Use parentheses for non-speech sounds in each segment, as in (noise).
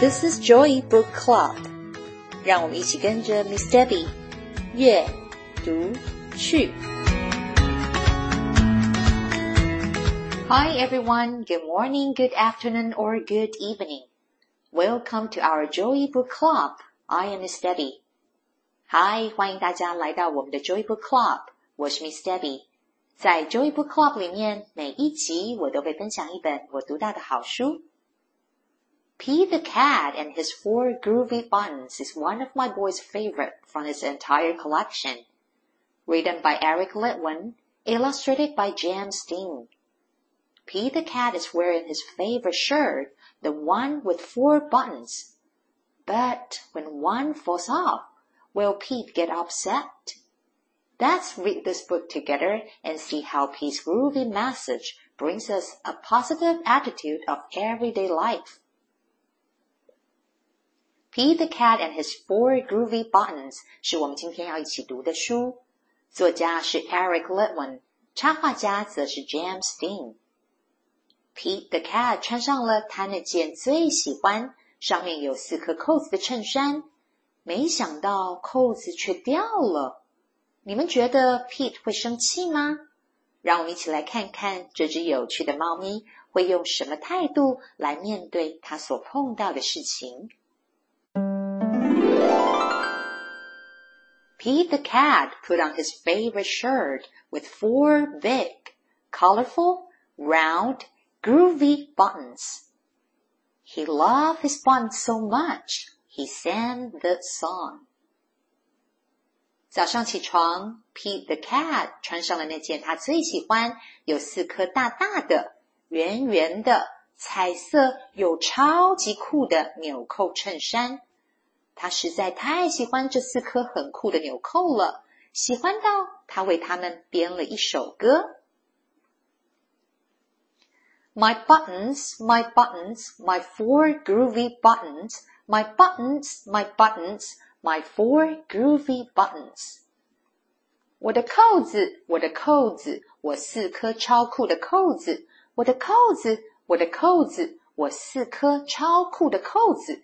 This is Joy Book Club，让我们一起跟着 Miss Debbie 阅读去。Hi everyone, good morning, good afternoon, or good evening. Welcome to our Joy Book Club. I am Miss Debbie. Hi，欢迎大家来到我们的 Joy Book Club，我是 Miss Debbie。在 Joy Book Club 里面，每一集我都会分享一本我读到的好书。 Pete the Cat and His Four Groovy Buttons is one of my boy's favorite from his entire collection. Written by Eric Litwin, illustrated by James Dean. Pete the Cat is wearing his favorite shirt, the one with four buttons. But when one falls off, will Pete get upset? Let's read this book together and see how Pete's groovy message brings us a positive attitude of everyday life. Pete the Cat and His Four Groovy Buttons 是我们今天要一起读的书，作家是 Eric Litwin，插画家则是 James Dean。Pete the Cat 穿上了他那件最喜欢、上面有四颗扣子的衬衫，没想到扣子却掉了。你们觉得 Pete 会生气吗？让我们一起来看看这只有趣的猫咪会用什么态度来面对它所碰到的事情。Pete the cat put on his favorite shirt with four big, colorful, round, groovy buttons. He loved his buttons so much, he sang the song. 早上起床，Pete the cat 穿上了那件他最喜欢、有四颗大大的、圆圆的、彩色又超级酷的纽扣衬衫。 他实在太喜欢这四颗很酷的纽扣了，喜欢到他为他们编了一首歌。My buttons, my buttons, my four groovy buttons, my buttons, my buttons, my four groovy buttons。我的扣子，我的扣子，我四颗超酷的扣子。我的扣子，我的扣子，我四颗超酷的扣子。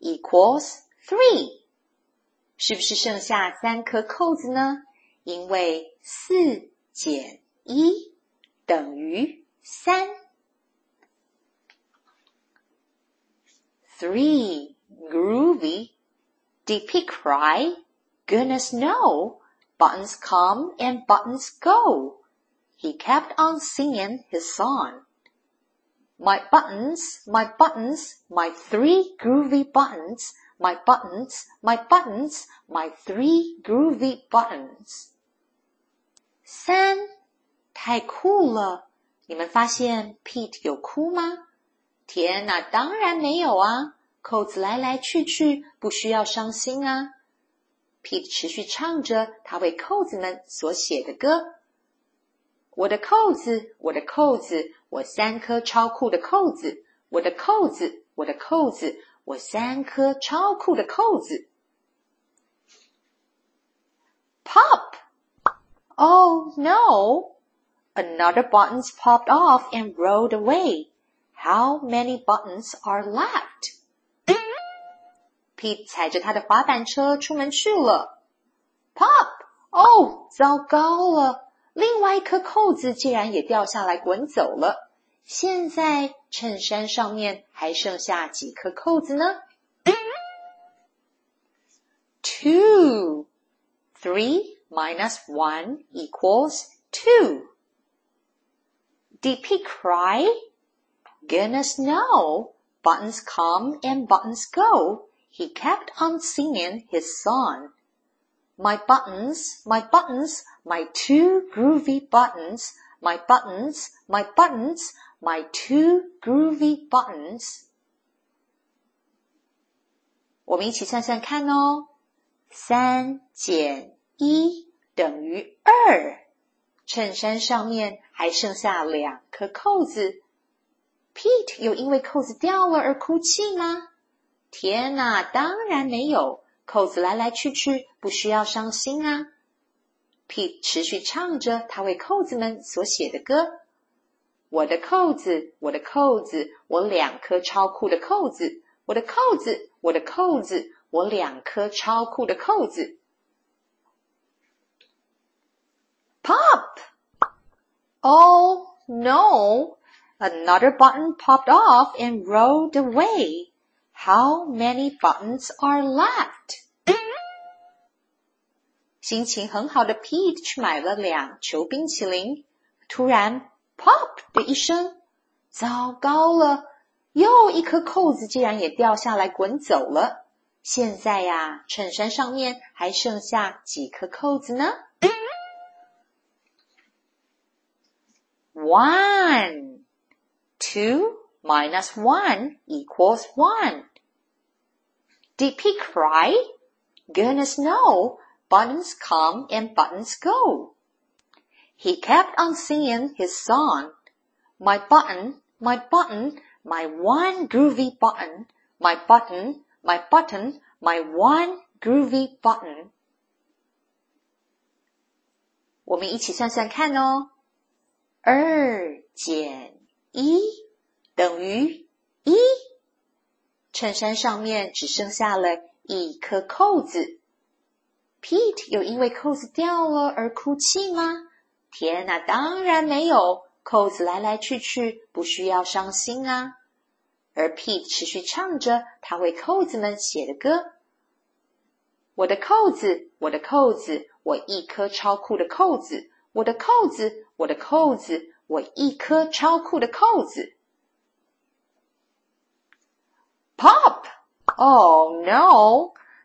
equals three，是不是剩下三颗扣子呢？因为四减一等于三。Three groovy. Did he cry? Goodness no. Buttons come and buttons go. He kept on singing his song. My buttons, my buttons, my three groovy buttons, my buttons, my buttons, my three groovy buttons. 三，太酷了！你们发现 Pete 有哭吗？天哪，当然没有啊！扣子来来去去，不需要伤心啊。Pete 持续唱着他为扣子们所写的歌。我的扣子，我的扣子，我三颗超酷的扣子。我的扣子，我的扣子，我三颗超酷的扣子。Pop! Oh no! Another buttons popped off and rolled away. How many buttons are left? Pete 踩着他的滑板车出门去了。Pop! Oh，糟糕了！ 另外一颗扣子竟然也掉下来滚走了。现在衬衫上面还剩下几颗扣子呢？Two, (coughs) three minus one equals two. Did he cry? Goodness no. Buttons come and buttons go. He kept on singing his song. My buttons, my buttons, my two groovy buttons, my buttons, my buttons, my two groovy buttons。我们一起算算看哦，三减一等于二。衬衫上面还剩下两颗扣子。Pete 有因为扣子掉了而哭泣吗？天哪，当然没有。扣子来来去去，不需要伤心啊。Pete 持续唱着他为扣子们所写的歌。我的扣子，我的扣子，我两颗超酷的扣子。我的扣子，我的扣子，我两颗超酷的扣子。Pop! Oh no! Another button popped off and rolled away. How many buttons are left? 心情很好的 Pete 去买了两球冰淇淋，突然 “pop” 的一声，糟糕了！又一颗扣子竟然也掉下来滚走了。现在呀，衬衫上面还剩下几颗扣子呢？One, two minus one equals one. Did he cry? Goodness no. Buttons come and buttons go. He kept on singing his song. My button, my button, my one groovy button, my button, my button, my one groovy button。我们一起算算看哦，二减一等于一。衬衫上面只剩下了一颗扣子。 Pete 有因为扣子掉了而哭泣吗？天哪，当然没有。扣子来来去去，不需要伤心啊。而 Pete 持续唱着他为扣子们写的歌。我的扣子，我的扣子，我一颗超酷的扣子。我的扣子，我的扣子，我一颗超酷的扣子。Pop! Oh no!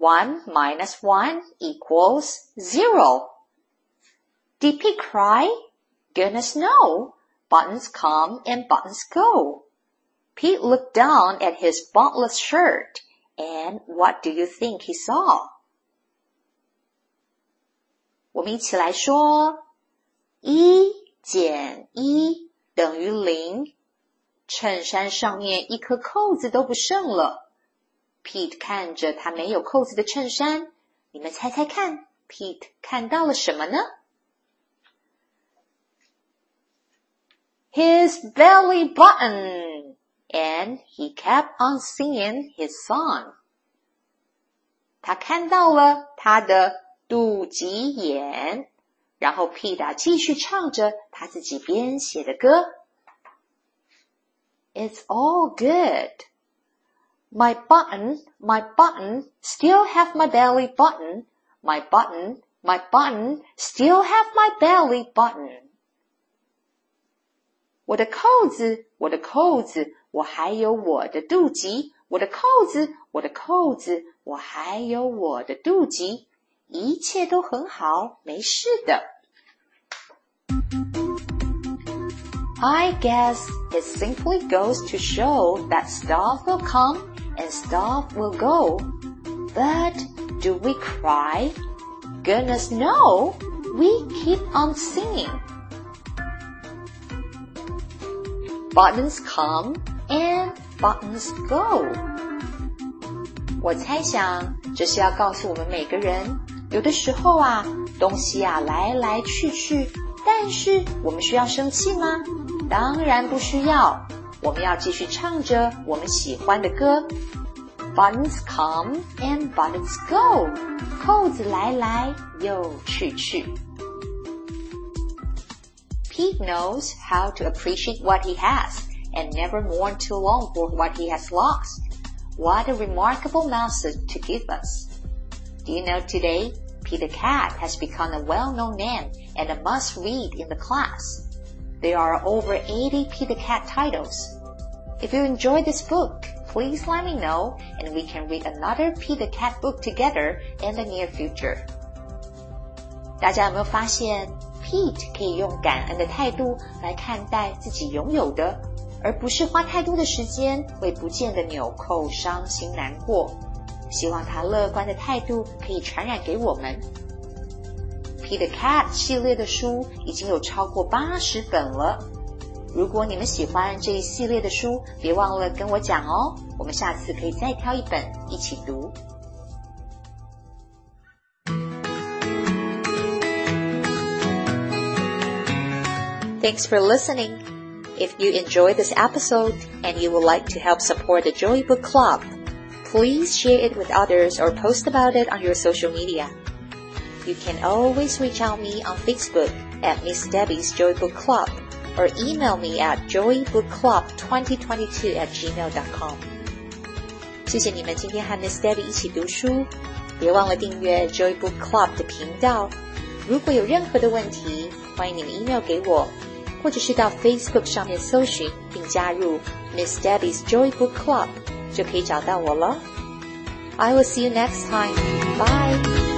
One minus one equals zero. Did he cry? Goodness no. Buttons come and buttons go. Pete looked down at his buttonless shirt, and what do you think he saw? 我们一起来说：一减一等于零。衬衫上面一颗扣子都不剩了。 Pete 看着他没有扣子的衬衫，你们猜猜看，Pete 看到了什么呢？his belly button, and he kept on singing his song. 他看到了他的肚脐眼，然后 Pete 继续唱着他自己编写的歌。It's all good. My button, my button, still have my belly button. My button, my button, still have my belly button. 我的扣子，我的扣子，我还有我的肚脐。我的扣子，我的扣子，我还有我的肚脐，一切都很好，没事的。 I guess it simply goes to show that stuff will come and stuff will go. But do we cry? Goodness no, we keep on singing. Buttons come and buttons go。我猜想这是要告诉我们每个人，有的时候啊，东西啊来来去去，但是我们需要生气吗？ 当然不需要，我们要继续唱着我们喜欢的歌。Buttons come and buttons go，扣子来来又去去。Pete knows how to appreciate what he has and never mourn too long for what he has lost. What a remarkable message to give us. Do you know today, Pete the Cat has become a well-known name and a must-read in the class. There are over 80 Pete the Cat titles. If you enjoyed this book, please let me know and we can read another Pete the Cat book together in the near future. 大家有没有发现，Pete 可以用感恩的态度来看待自己拥有的，而不是花太多的时间为不见的纽扣伤心难过。希望他乐观的态度可以传染给我们。Pete the Cat 系列的书已经有超过八十本了。如果你们喜欢这一系列的书，别忘了跟我讲哦。我们下次可以再挑一本一起读。Thanks for listening. If you enjoy this episode and you would like to help support the Joy Book Club, please share it with others or post about it on your social media You can always reach out me on Facebook at Miss Debbie's Joy Book Club or email me at joybookclub2022 at gmail.com。谢谢你们今天和 Miss Debbie 一起读书，别忘了订阅 Joy Book Club 的频道。如果有任何的问题，欢迎你们 email 给我，或者是到 Facebook 上面搜寻并加入 Miss Debbie's Joy Book Club，就可以找到我了。I will see you next time. Bye.